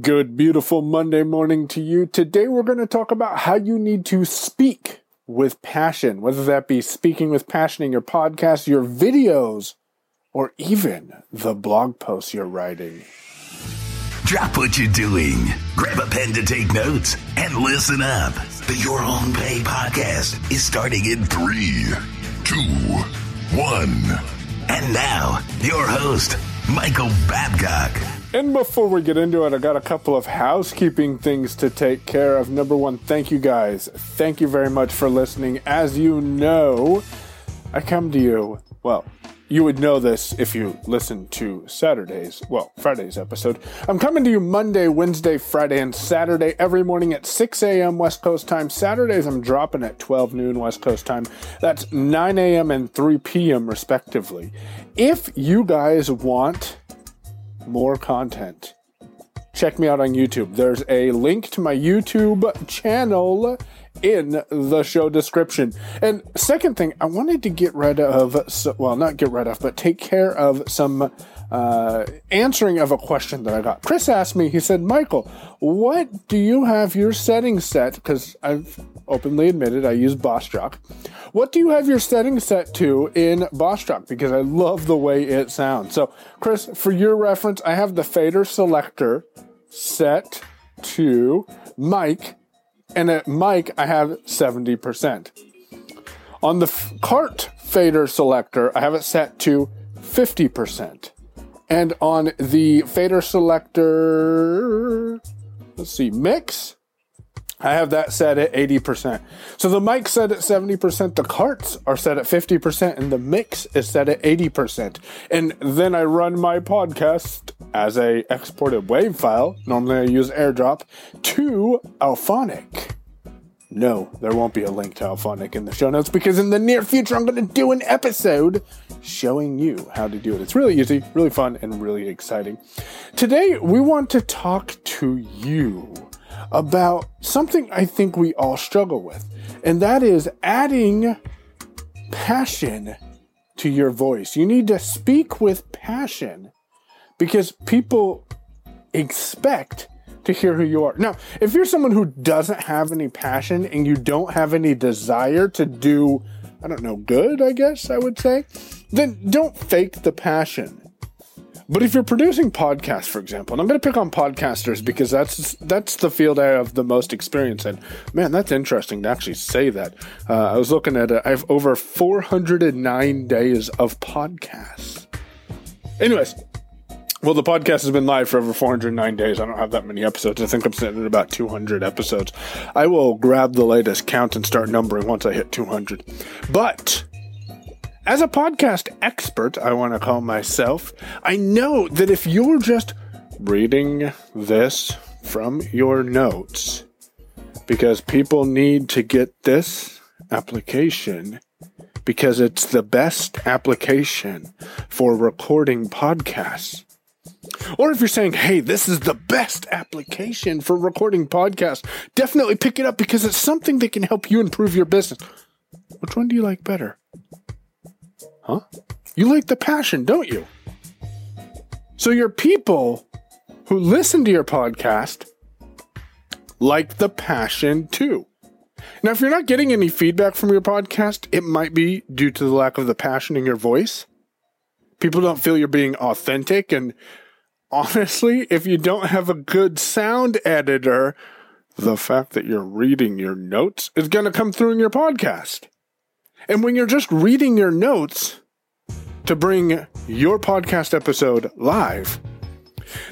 Good, beautiful Monday morning to you. Today we're going to talk about how you need to speak with passion, whether that be speaking with passion in your podcast, your videos, or even the blog posts you're writing. Drop what you're doing. Grab a pen to take notes and listen up. The Your Own Pay podcast is starting in three, two, one. And now, your host, Michael Babcock. And before we get into it, I got a couple of housekeeping things to take care of. Number one, thank you guys. Thank you very much for listening. As you know, I come to you, well, you would know this if you listen to Saturday's, well, Friday's episode. I'm coming to you Monday, Wednesday, Friday, and Saturday every morning at 6 a.m. West Coast time. Saturdays, I'm dropping at 12 noon West Coast time. That's 9 a.m. and 3 p.m. respectively. If you guys want more content, check me out on YouTube. There's a link to my YouTube channel in the show description. And second thing, I wanted to get rid of, well, not get rid of, but take care of some uh, answering of a question that I got. Chris asked me, he said, Michael, what do you have your settings set? Because I've openly admitted I use Bossjock. What do you have your settings set to in Bossjock? Because I love the way it sounds. So, Chris, for your reference, I have the fader selector set to mic, and at mic, I have 70%. On the f- cart fader selector, I have it set to 50%. And on the fader selector, let's see, mix, I have that set at 80%. So the mic set at 70%, the carts are set at 50%, and the mix is set at 80%. And then I run my podcast as a exported WAV file. Normally I use AirDrop to Auphonic. No, there won't be a link to Auphonic in the show notes because in the near future I'm going to do an episode showing you how to do it. It's really easy, really fun, and really exciting. Today we want to talk to you about something I think we all struggle with, and that is adding passion to your voice. You need to speak with passion because people expect to hear who you are. Now, if you're someone who doesn't have any passion and you don't have any desire to do, I don't know, good, I guess I would say, then don't fake the passion. But if you're producing podcasts, for example, and I'm going to pick on podcasters because that's that's the field I have the most experience in. Man, that's interesting to actually say that. Uh, I was looking at it. I have over 409 days of podcasts. Anyways, well, the podcast has been live for over 409 days. I don't have that many episodes. I think I'm sitting at about 200 episodes. I will grab the latest count and start numbering once I hit 200. But as a podcast expert, I want to call myself, I know that if you're just reading this from your notes, because people need to get this application because it's the best application for recording podcasts. Or if you're saying, hey, this is the best application for recording podcasts, definitely pick it up because it's something that can help you improve your business. Which one do you like better? Huh? You like the passion, don't you? So your people who listen to your podcast like the passion too. Now, if you're not getting any feedback from your podcast, it might be due to the lack of the passion in your voice. People don't feel you're being authentic and honestly, if you don't have a good sound editor, the fact that you're reading your notes is going to come through in your podcast. And when you're just reading your notes to bring your podcast episode live,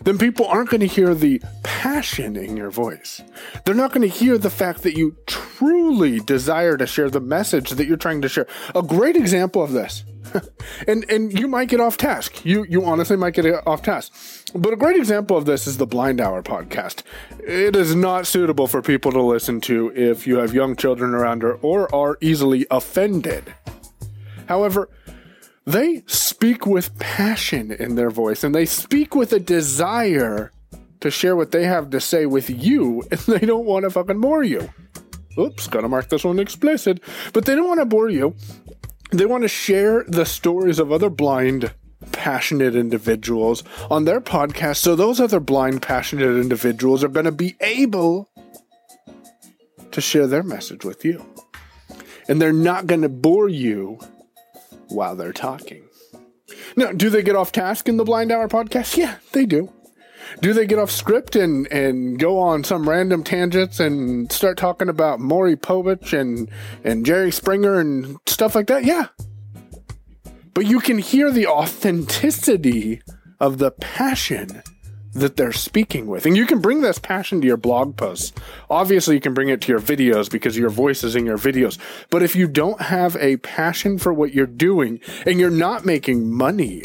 then people aren't going to hear the passion in your voice. They're not going to hear the fact that you truly desire to share the message that you're trying to share. A great example of this and and you might get off task. You you honestly might get off task. But a great example of this is the Blind Hour podcast. It is not suitable for people to listen to if you have young children around or, or are easily offended. However, they speak with passion in their voice and they speak with a desire to share what they have to say with you and they don't want to fucking bore you. Oops, gotta mark this one explicit. But they don't want to bore you they want to share the stories of other blind passionate individuals on their podcast so those other blind, passionate individuals are going to be able to share their message with you. And they're not going to bore you while they're talking. Now, do they get off task in the Blind Hour podcast? Yeah, they do. Do they get off script and, and go on some random tangents and start talking about Maury Povich and, and Jerry Springer and stuff like that? Yeah. But you can hear the authenticity of the passion that they're speaking with. And you can bring this passion to your blog posts. Obviously, you can bring it to your videos because your voice is in your videos. But if you don't have a passion for what you're doing and you're not making money,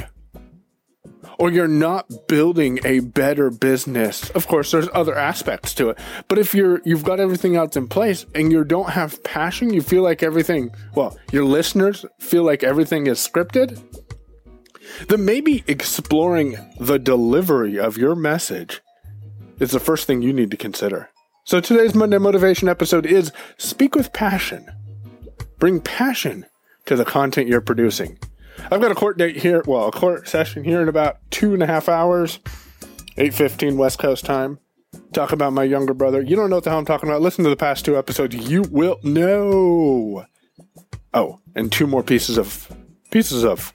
or you're not building a better business. Of course, there's other aspects to it. But if you're you've got everything else in place and you don't have passion, you feel like everything, well, your listeners feel like everything is scripted, then maybe exploring the delivery of your message is the first thing you need to consider. So today's Monday Motivation episode is Speak with Passion. Bring passion to the content you're producing. I've got a court date here, well, a court session here in about two and a half hours, 8.15 West Coast time. Talk about my younger brother. You don't know what the hell I'm talking about. Listen to the past two episodes. You will know. Oh, and two more pieces of pieces of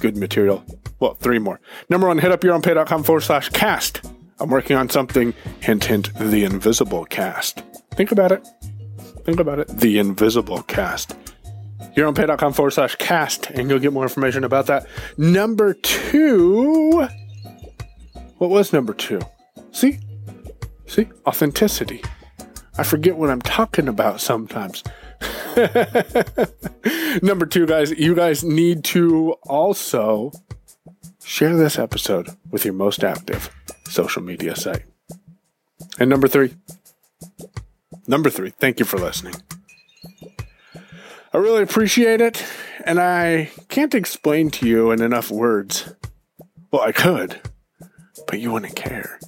good material. Well, three more. Number one, hit up yourownpay.com forward slash cast. I'm working on something, hint, hint, the invisible cast. Think about it. Think about it. The invisible cast. Yourownpay.com forward slash cast, and you'll get more information about that. Number two. What was number two? See? See? Authenticity. I forget what I'm talking about sometimes. Number two, guys, you guys need to also share this episode with your most active social media site. And number three, number three, thank you for listening. I really appreciate it, and I can't explain to you in enough words. Well, I could, but you wouldn't care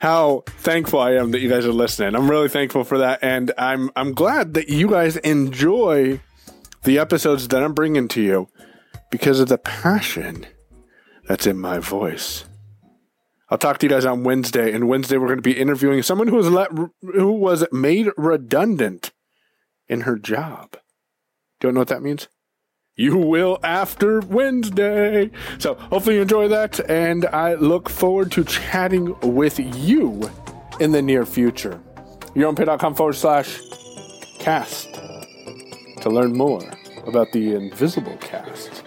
how thankful I am that you guys are listening. I'm really thankful for that, and I'm I'm glad that you guys enjoy the episodes that I'm bringing to you because of the passion that's in my voice. I'll talk to you guys on Wednesday, and Wednesday we're going to be interviewing someone who was let who was made redundant in her job. Don't know what that means? You will after Wednesday. So hopefully you enjoy that, and I look forward to chatting with you in the near future. YourOwnPay.com forward slash cast to learn more about the invisible cast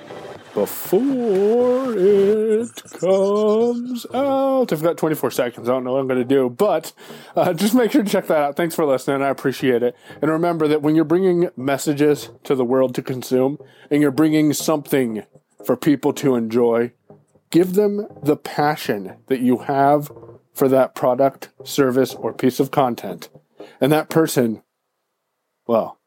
before it comes out. I've got 24 seconds. I don't know what I'm going to do, but uh, just make sure to check that out. Thanks for listening. I appreciate it. And remember that when you're bringing messages to the world to consume and you're bringing something for people to enjoy, give them the passion that you have for that product, service, or piece of content. And that person, well,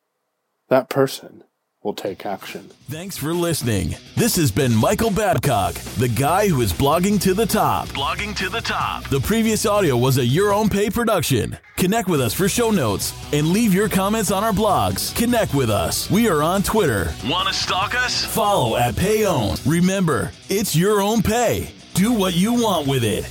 that person will take action. Thanks for listening. This has been Michael Babcock, the guy who is blogging to the top. Blogging to the top. The previous audio was a Your Own Pay production. Connect with us for show notes and leave your comments on our blogs. Connect with us. We are on Twitter. Want to stalk us? Follow at Payown. Remember, it's your own pay. Do what you want with it.